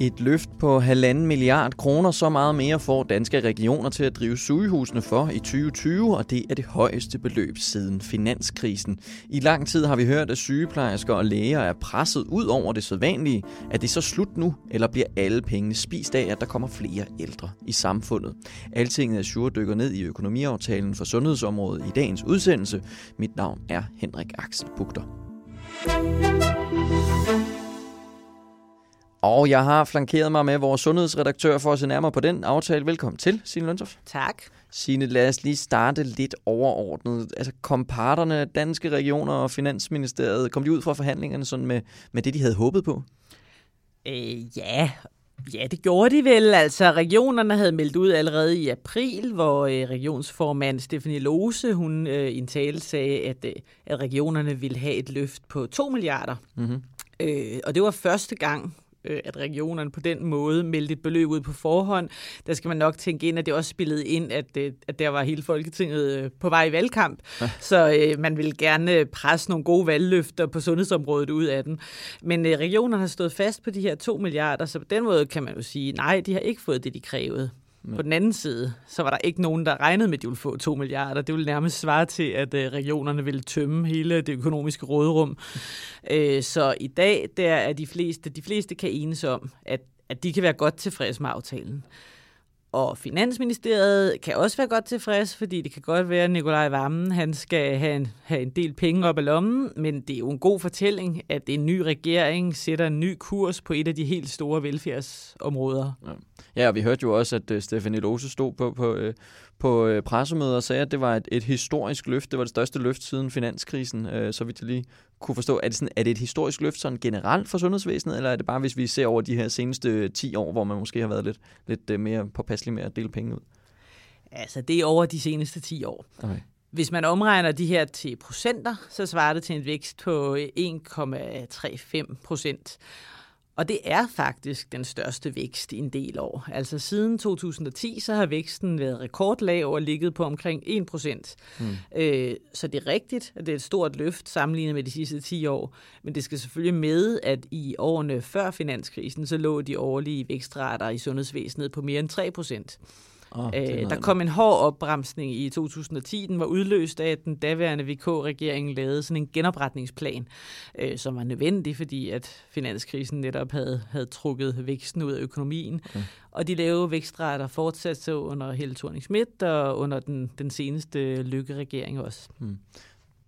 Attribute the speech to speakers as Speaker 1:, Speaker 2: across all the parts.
Speaker 1: Et løft på halvanden milliard kroner, så meget mere får danske regioner til at drive sygehusene for i 2020, og det er det højeste beløb siden finanskrisen. I lang tid har vi hørt, at sygeplejersker og læger er presset ud over det sædvanlige. Er det så slut nu, eller bliver alle pengene spist af, at der kommer flere ældre i samfundet? Altinget er sure dykker ned i økonomiaftalen for sundhedsområdet i dagens udsendelse. Mit navn er Henrik Axel Bugter. Og jeg har flankeret mig med vores sundhedsredaktør for at se nærmere på den aftale. Velkommen til, Signe Løntoft.
Speaker 2: Tak.
Speaker 1: Signe, lad os lige starte lidt overordnet. Altså kom parterne, danske regioner og Finansministeriet, kom de ud fra forhandlingerne sådan med, med det, de havde håbet på?
Speaker 2: Øh, ja, Ja, det gjorde de vel. Altså, regionerne havde meldt ud allerede i april, hvor øh, regionsformand Stefanie Lose, hun øh, i en tale sagde, at, øh, at regionerne ville have et løft på 2 milliarder. Mm-hmm. Øh, og det var første gang, øh, at regionerne på den måde meldte et beløb ud på forhånd. Der skal man nok tænke ind, at det også spillede ind, at, øh, at der var hele Folketinget øh, på vej i valgkamp. Ja. Så øh, man ville gerne presse nogle gode valgløfter på sundhedsområdet ud af den. Men øh, regionerne har stået fast på de her 2 milliarder, så på den måde kan man jo sige, nej, de har ikke fået det, de krævede. På den anden side, så var der ikke nogen, der regnede med, at de ville få 2 milliarder. Det ville nærmest svare til, at øh, regionerne ville tømme hele det økonomiske råderum. Øh, så i dag, der er de fleste, de fleste kan enes om, at, at de kan være godt tilfredse med aftalen. Og Finansministeriet kan også være godt tilfreds, fordi det kan godt være, at Nikolaj Vammen han skal have en, have en del penge op af lommen, men det er jo en god fortælling, at en ny regering sætter en ny kurs på et af de helt store velfærdsområder.
Speaker 1: Ja, ja og vi hørte jo også, at øh, uh, Stefanie Lose stod på, på, uh, på øh, uh, pressemøder og sagde, at det var et, et historisk løft. Det var det største løft siden finanskrisen, uh, så vidt jeg lige kunne forstå. Er det, sådan, er det et historisk løft sådan generelt for sundhedsvæsenet, eller er det bare, hvis vi ser over de her seneste 10 år, hvor man måske har været lidt, lidt uh, mere påpasselig med at dele penge ud?
Speaker 2: Altså, det er over de seneste 10 år. Okay. Hvis man omregner de her til procenter, så svarer det til en vækst på 1,35 procent. Og det er faktisk den største vækst i en del år. Altså siden 2010, så har væksten været rekordlav og ligget på omkring 1 procent. Mm. Øh, så det er rigtigt, at det er et stort løft sammenlignet med de sidste 10 år. Men det skal selvfølgelig med, at i årene før finanskrisen, så lå de årlige vækstrater i sundhedsvæsenet på mere end 3 procent. Oh, øh, der kom en hård opbremsning i 2010. Den var udløst af, at den daværende VK-regering lavede sådan en genopretningsplan, øh, som var nødvendig, fordi at finanskrisen netop havde, havde trukket væksten ud af økonomien. Okay. Og de lave vækstrater fortsatte så under Helle thorning og under den, den seneste Lykke-regering også. Hmm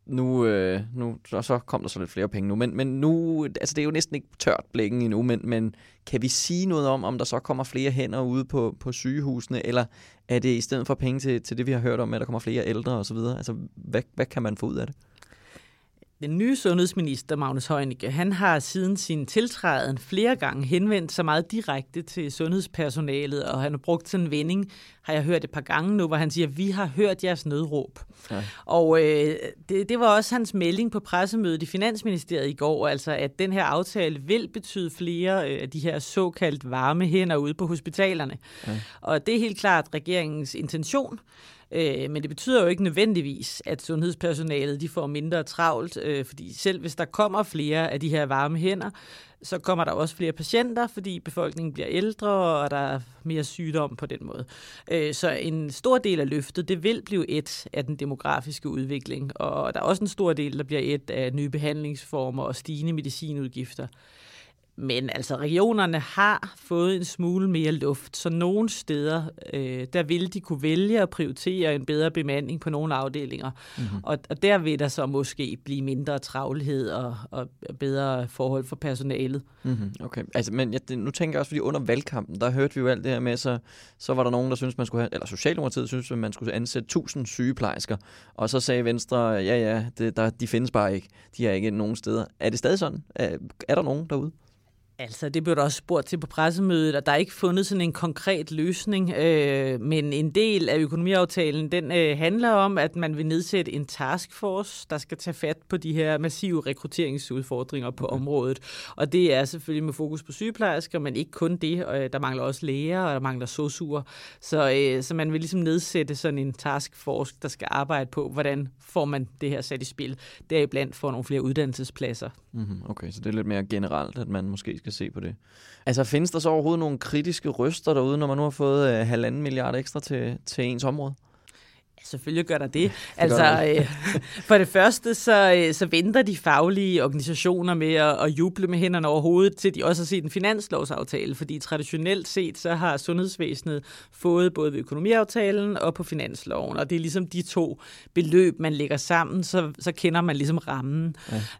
Speaker 1: nu, øh, nu så, så kom der så lidt flere penge nu, men, men nu, altså det er jo næsten ikke tørt blækken endnu, men, men kan vi sige noget om, om der så kommer flere hænder ude på, på sygehusene, eller er det i stedet for penge til, til det, vi har hørt om, at der kommer flere ældre osv.? Altså, hvad, hvad kan man få ud af det?
Speaker 2: Den nye sundhedsminister, Magnus Heunicke, han har siden sin tiltræden flere gange henvendt sig meget direkte til sundhedspersonalet, og han har brugt sådan en vending, har jeg hørt et par gange nu, hvor han siger, vi har hørt jeres nødråb. Ja. Og øh, det, det var også hans melding på pressemødet i Finansministeriet i går, altså at den her aftale vil betyde flere øh, af de her såkaldt varme hænder ude på hospitalerne. Ja. Og det er helt klart regeringens intention. Øh, men det betyder jo ikke nødvendigvis, at sundhedspersonalet de får mindre travlt, øh, fordi selv hvis der kommer flere af de her varme hænder, så kommer der også flere patienter, fordi befolkningen bliver ældre, og der er mere sygdom på den måde. Øh, så en stor del af løftet, det vil blive et af den demografiske udvikling, og der er også en stor del, der bliver et af nye behandlingsformer og stigende medicinudgifter. Men altså, regionerne har fået en smule mere luft, så nogle steder, øh, der vil de kunne vælge at prioritere en bedre bemanding på nogle afdelinger. Mm-hmm. Og, og der vil der så måske blive mindre travlhed og, og bedre forhold for personalet.
Speaker 1: Mm-hmm. Okay, altså, men jeg, nu tænker jeg også, fordi under valgkampen, der hørte vi jo alt det her med, så, så var der nogen, der synes man skulle have, eller Socialdemokratiet synes, at man skulle ansætte 1000 sygeplejersker, og så sagde Venstre, ja ja, det, der, de findes bare ikke. De er ikke nogen steder. Er det stadig sådan? Er, er der nogen derude?
Speaker 2: Altså, det blev der også spurgt til på pressemødet, og der er ikke fundet sådan en konkret løsning. Øh, men en del af økonomiaftalen, den øh, handler om, at man vil nedsætte en taskforce, der skal tage fat på de her massive rekrutteringsudfordringer på okay. området. Og det er selvfølgelig med fokus på sygeplejersker, men ikke kun det. Øh, der mangler også læger, og der mangler sosuer. Så, øh, så man vil ligesom nedsætte sådan en taskforce, der skal arbejde på, hvordan får man det her sat i spil. Deriblandt får nogle flere uddannelsespladser.
Speaker 1: Mm-hmm. Okay, så det er lidt mere generelt, at man måske skal se på det. Altså findes der så overhovedet nogle kritiske røster derude, når man nu har fået øh, halvanden milliard ekstra til, til ens område?
Speaker 2: Selvfølgelig gør der det. altså, øh, for det første, så, øh, så venter de faglige organisationer med at, at juble med hænderne over hovedet, til de også har set en finanslovsaftale, fordi traditionelt set, så har sundhedsvæsenet fået både ved økonomiaftalen og på finansloven, og det er ligesom de to beløb, man lægger sammen, så, så kender man ligesom rammen.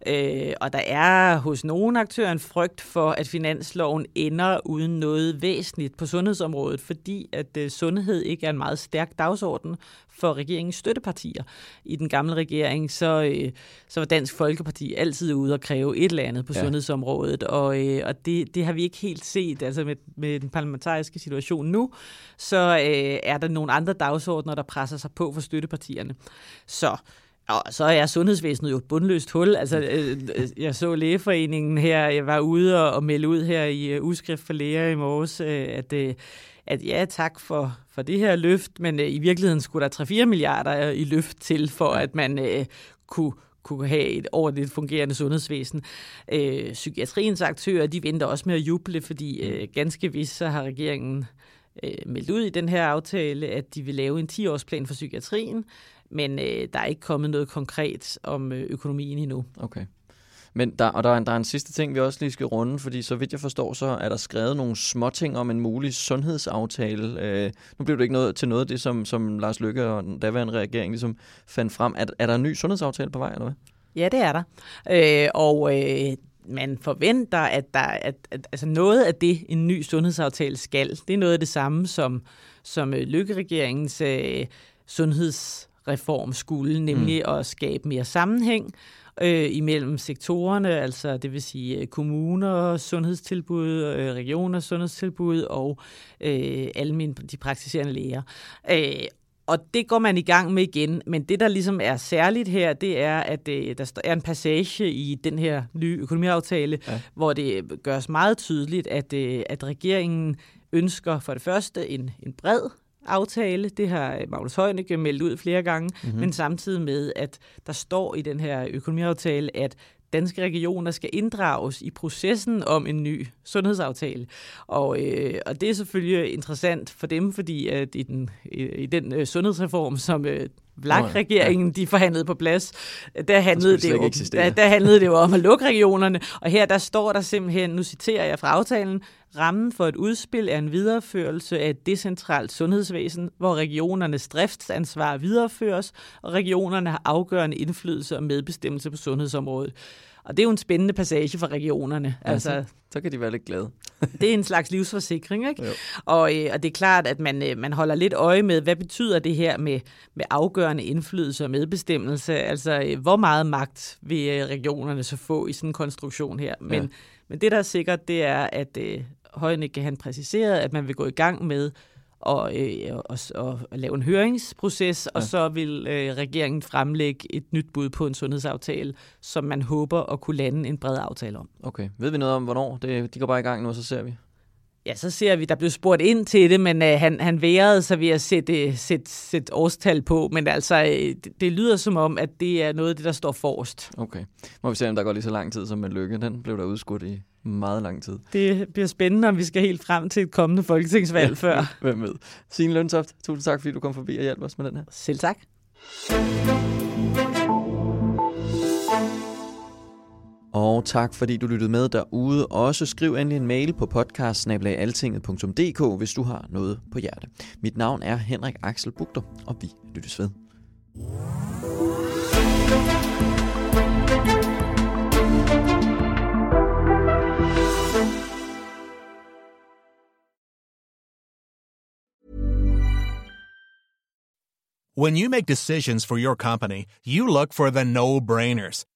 Speaker 2: Ja. Øh, og der er hos nogle aktører en frygt for, at finansloven ender uden noget væsentligt på sundhedsområdet, fordi at øh, sundhed ikke er en meget stærk dagsorden for regeringens støttepartier. I den gamle regering, så, øh, så var Dansk Folkeparti altid ude og kræve et eller andet på ja. sundhedsområdet, og, øh, og det, det har vi ikke helt set. Altså med, med den parlamentariske situation nu, så øh, er der nogle andre dagsordner, der presser sig på for støttepartierne. Så og så er sundhedsvæsenet jo et bundløst hul. Altså, øh, øh, jeg så lægeforeningen her, jeg var ude og, melde ud her i uh, Udskrift for Læger i morges, at, at ja, tak for, for det her løft, men uh, i virkeligheden skulle der 3-4 milliarder i løft til, for at man uh, kunne kunne have et ordentligt fungerende sundhedsvæsen. Øh, psykiatriens aktører, de venter også med at juble, fordi øh, ganske vist så har regeringen øh, meldt ud i den her aftale, at de vil lave en 10-årsplan for psykiatrien, men øh, der er ikke kommet noget konkret om øh, økonomien endnu.
Speaker 1: Okay. Men der, og der er, en, der er en sidste ting, vi også lige skal runde, fordi så vidt jeg forstår, så er der skrevet nogle småting om en mulig sundhedsaftale. Øh, nu bliver det ikke noget til noget af det, som, som Lars Lykke og den daværende regering ligesom fandt frem. Er, er der en ny sundhedsaftale på vej, eller hvad?
Speaker 2: Ja, det er der. Øh, og øh, man forventer, at, der, at, at altså noget af det, en ny sundhedsaftale skal, det er noget af det samme, som, som øh, Lykke-regeringens øh, sundhedsreform skulle, nemlig mm. at skabe mere sammenhæng øh, imellem sektorerne, altså det vil sige øh, kommuner, sundhedstilbud, øh, regioner, sundhedstilbud og øh, alle de praktiserende læger. Øh, og det går man i gang med igen, men det, der ligesom er særligt her, det er, at øh, der er en passage i den her nye økonomiaftale, ja. hvor det gøres meget tydeligt, at, øh, at regeringen ønsker for det første en, en bred aftale. Det har Magnus Heunicke meldt ud flere gange, mm-hmm. men samtidig med, at der står i den her økonomiaftale, at danske regioner skal inddrages i processen om en ny sundhedsaftale. Og, øh, og det er selvfølgelig interessant for dem, fordi at i den, i, i den øh, sundhedsreform, som øh, Vlak-regeringen, de forhandlede på plads, der handlede, det jo, der, der handlede det jo om at lukke regionerne, og her der står der simpelthen, nu citerer jeg fra aftalen, rammen for et udspil er en videreførelse af et decentralt sundhedsvæsen, hvor regionernes driftsansvar videreføres, og regionerne har afgørende indflydelse og medbestemmelse på sundhedsområdet. Og det er jo en spændende passage for regionerne.
Speaker 1: Ja, altså, så, kan de være lidt glade.
Speaker 2: det er en slags livsforsikring, ikke? Og, øh, og det er klart, at man, øh, man holder lidt øje med, hvad betyder det her med, med afgørende indflydelse og medbestemmelse? Altså, øh, hvor meget magt vil regionerne så få i sådan en konstruktion her? Men, ja. men det, der er sikkert, det er, at øh, Højnække han præciseret, at man vil gå i gang med og, øh, og, og, og lave en høringsproces, ja. og så vil øh, regeringen fremlægge et nyt bud på en sundhedsaftale, som man håber at kunne lande en bred aftale om.
Speaker 1: Okay. Ved vi noget om, hvornår? Det, de går bare i gang nu, og så ser vi.
Speaker 2: Ja, så ser vi, der blev spurgt ind til det, men øh, han, han værede sig ved at sætte, sætte, sætte årstal på, men altså, øh, det, det lyder som om, at det er noget af det, der står forrest.
Speaker 1: Okay. Må vi se, om der går lige så lang tid som med Lykke. Den blev der udskudt i meget lang tid.
Speaker 2: Det bliver spændende, om vi skal helt frem til et kommende folketingsvalg ja, før.
Speaker 1: Hvem ved. Signe Løntoft, tusind tak, fordi du kom forbi og hjalp os med den her.
Speaker 2: Selv tak.
Speaker 1: Tak fordi du lyttede med derude. Også skriv endelig en mail på podcast hvis du har noget på hjerte. Mit navn er Henrik Axel Bugter, og vi lyttes ved.
Speaker 3: When you make decisions for your company, you look for the no-brainers.